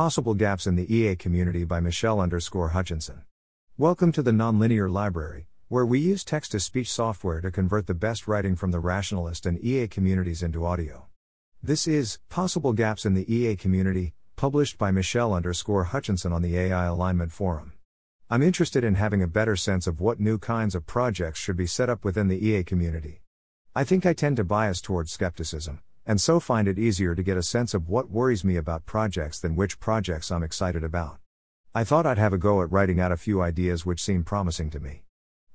Possible Gaps in the EA Community by Michelle underscore Hutchinson. Welcome to the Nonlinear Library, where we use text to speech software to convert the best writing from the rationalist and EA communities into audio. This is Possible Gaps in the EA Community, published by Michelle underscore Hutchinson on the AI Alignment Forum. I'm interested in having a better sense of what new kinds of projects should be set up within the EA community. I think I tend to bias towards skepticism, and so find it easier to get a sense of what worries me about projects than which projects I'm excited about. I thought I'd have a go at writing out a few ideas which seem promising to me.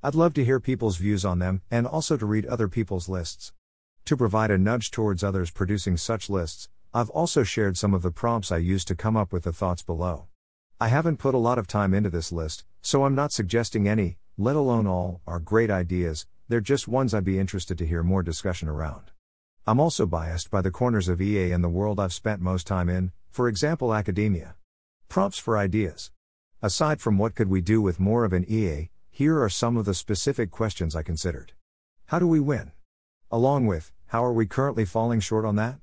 I'd love to hear people's views on them, and also to read other people's lists. To provide a nudge towards others producing such lists, I've also shared some of the prompts I used to come up with the thoughts below. I haven't put a lot of time into this list, so I'm not suggesting any, let alone all, are great ideas, they're just ones I'd be interested to hear more discussion around. I'm also biased by the corners of EA and the world I've spent most time in, for example, academia. Prompts for ideas. Aside from what could we do with more of an EA, here are some of the specific questions I considered. How do we win? Along with, how are we currently falling short on that?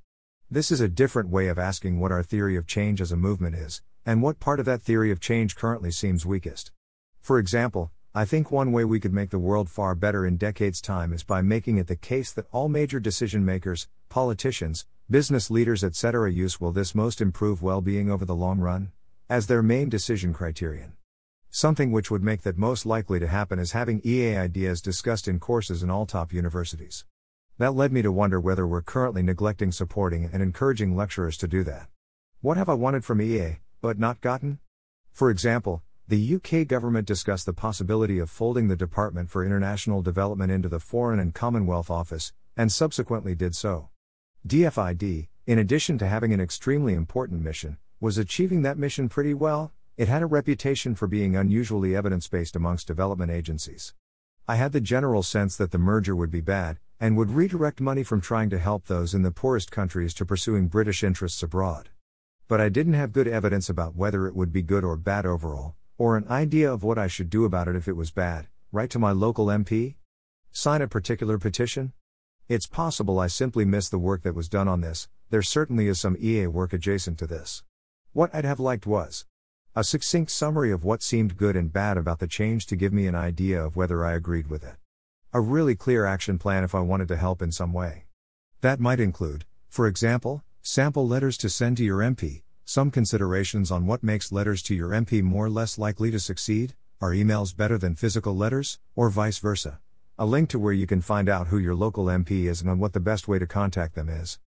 This is a different way of asking what our theory of change as a movement is, and what part of that theory of change currently seems weakest. For example, I think one way we could make the world far better in decades' time is by making it the case that all major decision makers, politicians, business leaders, etc., use will this most improve well being over the long run? as their main decision criterion. Something which would make that most likely to happen is having EA ideas discussed in courses in all top universities. That led me to wonder whether we're currently neglecting supporting and encouraging lecturers to do that. What have I wanted from EA, but not gotten? For example, the UK government discussed the possibility of folding the Department for International Development into the Foreign and Commonwealth Office, and subsequently did so. DFID, in addition to having an extremely important mission, was achieving that mission pretty well, it had a reputation for being unusually evidence based amongst development agencies. I had the general sense that the merger would be bad, and would redirect money from trying to help those in the poorest countries to pursuing British interests abroad. But I didn't have good evidence about whether it would be good or bad overall, or an idea of what I should do about it if it was bad, write to my local MP? Sign a particular petition? It's possible I simply missed the work that was done on this, there certainly is some EA work adjacent to this. What I'd have liked was a succinct summary of what seemed good and bad about the change to give me an idea of whether I agreed with it. A really clear action plan if I wanted to help in some way. That might include, for example, sample letters to send to your MP, some considerations on what makes letters to your MP more or less likely to succeed are emails better than physical letters, or vice versa? A link to where you can find out who your local MP is and on what the best way to contact them is.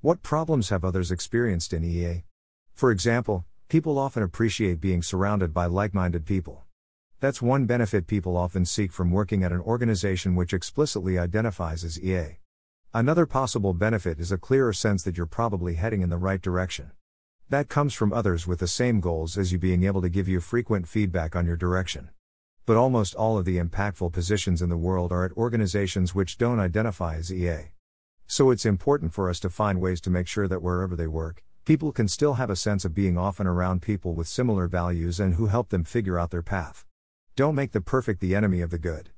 What problems have others experienced in EA? For example, people often appreciate being surrounded by like minded people. That's one benefit people often seek from working at an organization which explicitly identifies as EA. Another possible benefit is a clearer sense that you're probably heading in the right direction. That comes from others with the same goals as you being able to give you frequent feedback on your direction. But almost all of the impactful positions in the world are at organizations which don't identify as EA. So it's important for us to find ways to make sure that wherever they work, people can still have a sense of being often around people with similar values and who help them figure out their path. Don't make the perfect the enemy of the good.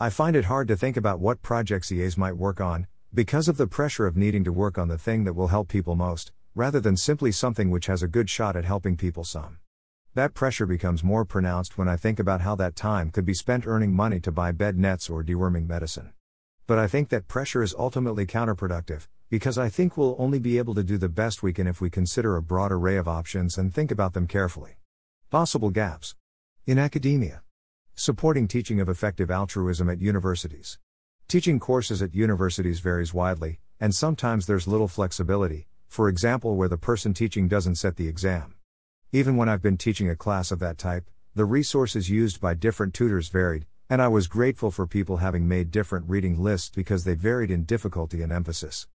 I find it hard to think about what projects EAs might work on, because of the pressure of needing to work on the thing that will help people most, rather than simply something which has a good shot at helping people some. That pressure becomes more pronounced when I think about how that time could be spent earning money to buy bed nets or deworming medicine. But I think that pressure is ultimately counterproductive, because I think we'll only be able to do the best we can if we consider a broad array of options and think about them carefully. Possible gaps. In academia. Supporting teaching of effective altruism at universities. Teaching courses at universities varies widely, and sometimes there's little flexibility, for example, where the person teaching doesn't set the exam. Even when I've been teaching a class of that type, the resources used by different tutors varied, and I was grateful for people having made different reading lists because they varied in difficulty and emphasis.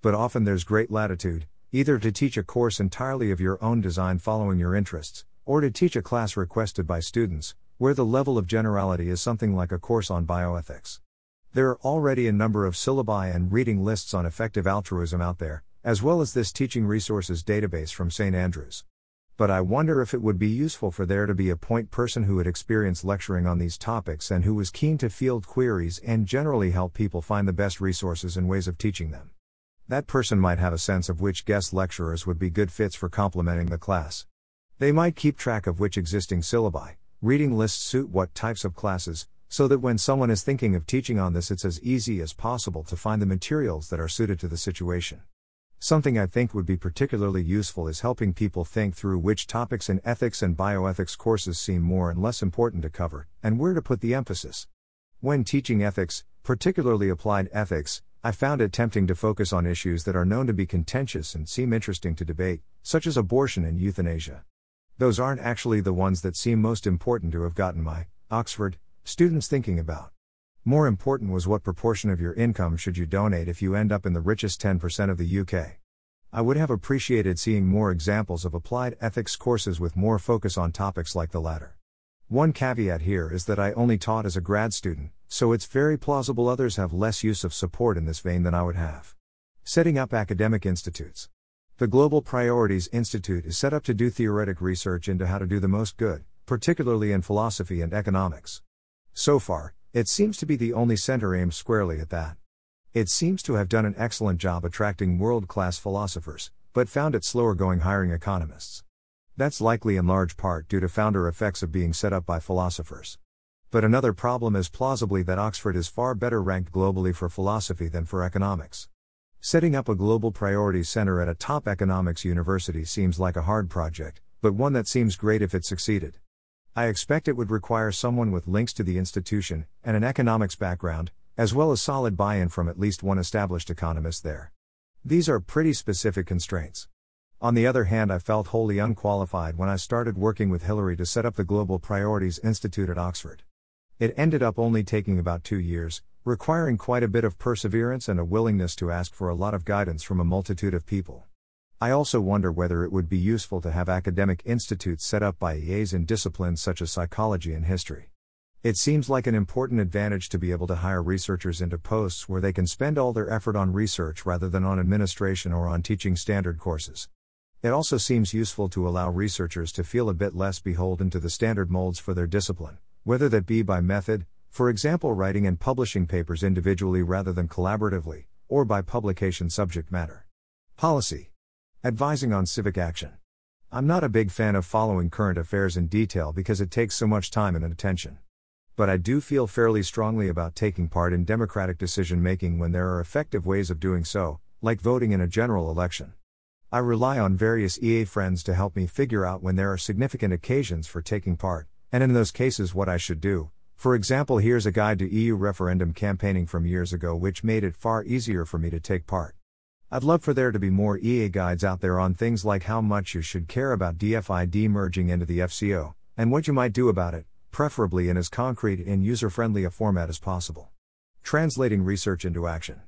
But often there's great latitude, either to teach a course entirely of your own design following your interests, or to teach a class requested by students, where the level of generality is something like a course on bioethics. There are already a number of syllabi and reading lists on effective altruism out there, as well as this teaching resources database from St. Andrews. But I wonder if it would be useful for there to be a point person who had experienced lecturing on these topics and who was keen to field queries and generally help people find the best resources and ways of teaching them. That person might have a sense of which guest lecturers would be good fits for complementing the class. They might keep track of which existing syllabi, reading lists suit what types of classes, so that when someone is thinking of teaching on this, it's as easy as possible to find the materials that are suited to the situation. Something I think would be particularly useful is helping people think through which topics in ethics and bioethics courses seem more and less important to cover, and where to put the emphasis. When teaching ethics, particularly applied ethics, I found it tempting to focus on issues that are known to be contentious and seem interesting to debate, such as abortion and euthanasia. Those aren't actually the ones that seem most important to have gotten my, Oxford, students thinking about. More important was what proportion of your income should you donate if you end up in the richest 10% of the UK. I would have appreciated seeing more examples of applied ethics courses with more focus on topics like the latter. One caveat here is that I only taught as a grad student, so it's very plausible others have less use of support in this vein than I would have. Setting up academic institutes. The Global Priorities Institute is set up to do theoretic research into how to do the most good, particularly in philosophy and economics. So far, it seems to be the only center aimed squarely at that. It seems to have done an excellent job attracting world class philosophers, but found it slower going hiring economists. That's likely in large part due to founder effects of being set up by philosophers. But another problem is plausibly that Oxford is far better ranked globally for philosophy than for economics. Setting up a global priority center at a top economics university seems like a hard project, but one that seems great if it succeeded. I expect it would require someone with links to the institution and an economics background, as well as solid buy in from at least one established economist there. These are pretty specific constraints. On the other hand, I felt wholly unqualified when I started working with Hilary to set up the Global Priorities Institute at Oxford. It ended up only taking about two years, requiring quite a bit of perseverance and a willingness to ask for a lot of guidance from a multitude of people. I also wonder whether it would be useful to have academic institutes set up by EAs in disciplines such as psychology and history. It seems like an important advantage to be able to hire researchers into posts where they can spend all their effort on research rather than on administration or on teaching standard courses. It also seems useful to allow researchers to feel a bit less beholden to the standard molds for their discipline, whether that be by method, for example, writing and publishing papers individually rather than collaboratively, or by publication subject matter. Policy Advising on civic action. I'm not a big fan of following current affairs in detail because it takes so much time and attention. But I do feel fairly strongly about taking part in democratic decision making when there are effective ways of doing so, like voting in a general election. I rely on various EA friends to help me figure out when there are significant occasions for taking part, and in those cases what I should do, for example, here's a guide to EU referendum campaigning from years ago, which made it far easier for me to take part. I'd love for there to be more EA guides out there on things like how much you should care about DFID merging into the FCO, and what you might do about it, preferably in as concrete and user friendly a format as possible. Translating research into action.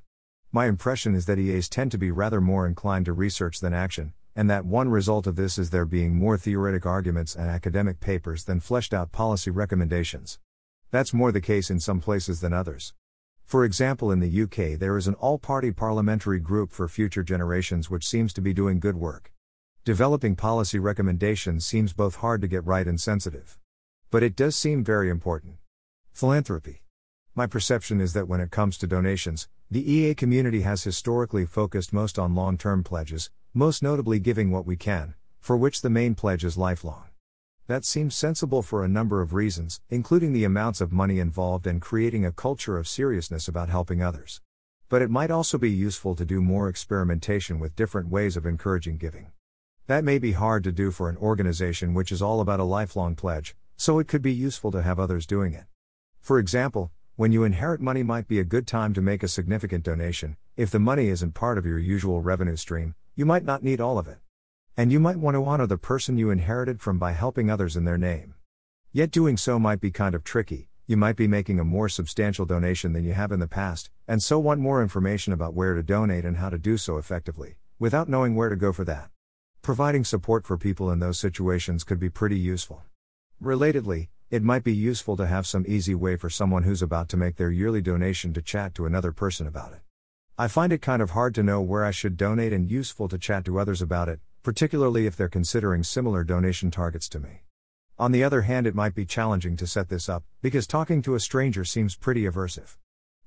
My impression is that EAs tend to be rather more inclined to research than action, and that one result of this is there being more theoretic arguments and academic papers than fleshed out policy recommendations. That's more the case in some places than others. For example, in the UK, there is an all party parliamentary group for future generations which seems to be doing good work. Developing policy recommendations seems both hard to get right and sensitive. But it does seem very important. Philanthropy. My perception is that when it comes to donations, the EA community has historically focused most on long term pledges, most notably giving what we can, for which the main pledge is lifelong. That seems sensible for a number of reasons, including the amounts of money involved and creating a culture of seriousness about helping others. But it might also be useful to do more experimentation with different ways of encouraging giving. That may be hard to do for an organization which is all about a lifelong pledge, so it could be useful to have others doing it. For example, when you inherit money might be a good time to make a significant donation. If the money isn't part of your usual revenue stream, you might not need all of it. And you might want to honor the person you inherited from by helping others in their name. Yet doing so might be kind of tricky, you might be making a more substantial donation than you have in the past, and so want more information about where to donate and how to do so effectively, without knowing where to go for that. Providing support for people in those situations could be pretty useful. Relatedly, it might be useful to have some easy way for someone who's about to make their yearly donation to chat to another person about it. I find it kind of hard to know where I should donate and useful to chat to others about it, particularly if they're considering similar donation targets to me. On the other hand, it might be challenging to set this up, because talking to a stranger seems pretty aversive.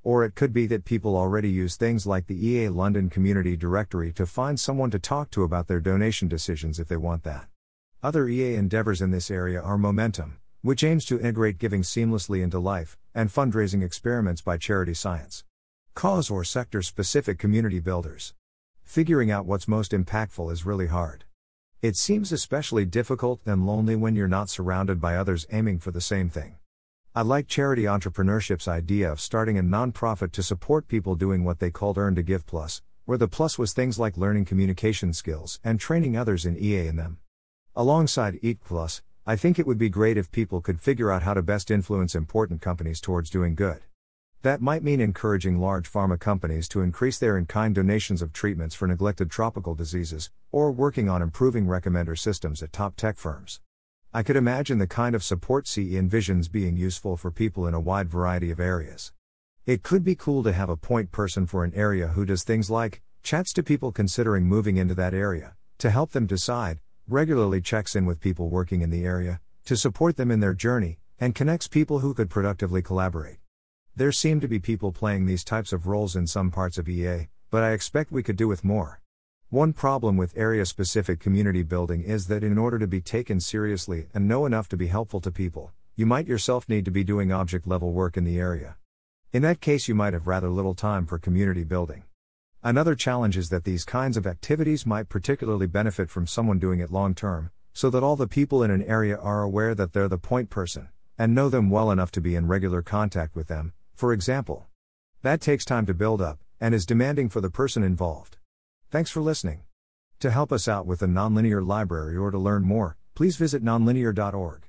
Or it could be that people already use things like the EA London Community Directory to find someone to talk to about their donation decisions if they want that. Other EA endeavors in this area are Momentum, which aims to integrate giving seamlessly into life, and fundraising experiments by Charity Science. Cause or sector specific community builders. Figuring out what's most impactful is really hard. It seems especially difficult and lonely when you're not surrounded by others aiming for the same thing. I like charity entrepreneurship's idea of starting a nonprofit to support people doing what they called Earn to Give Plus, where the plus was things like learning communication skills and training others in EA in them. Alongside Eat Plus, I think it would be great if people could figure out how to best influence important companies towards doing good. That might mean encouraging large pharma companies to increase their in kind donations of treatments for neglected tropical diseases, or working on improving recommender systems at top tech firms. I could imagine the kind of support CE envisions being useful for people in a wide variety of areas. It could be cool to have a point person for an area who does things like chats to people considering moving into that area, to help them decide, regularly checks in with people working in the area, to support them in their journey, and connects people who could productively collaborate. There seem to be people playing these types of roles in some parts of EA, but I expect we could do with more. One problem with area specific community building is that in order to be taken seriously and know enough to be helpful to people, you might yourself need to be doing object level work in the area. In that case, you might have rather little time for community building. Another challenge is that these kinds of activities might particularly benefit from someone doing it long term, so that all the people in an area are aware that they're the point person, and know them well enough to be in regular contact with them, for example. That takes time to build up, and is demanding for the person involved. Thanks for listening. To help us out with the Nonlinear Library or to learn more, please visit nonlinear.org.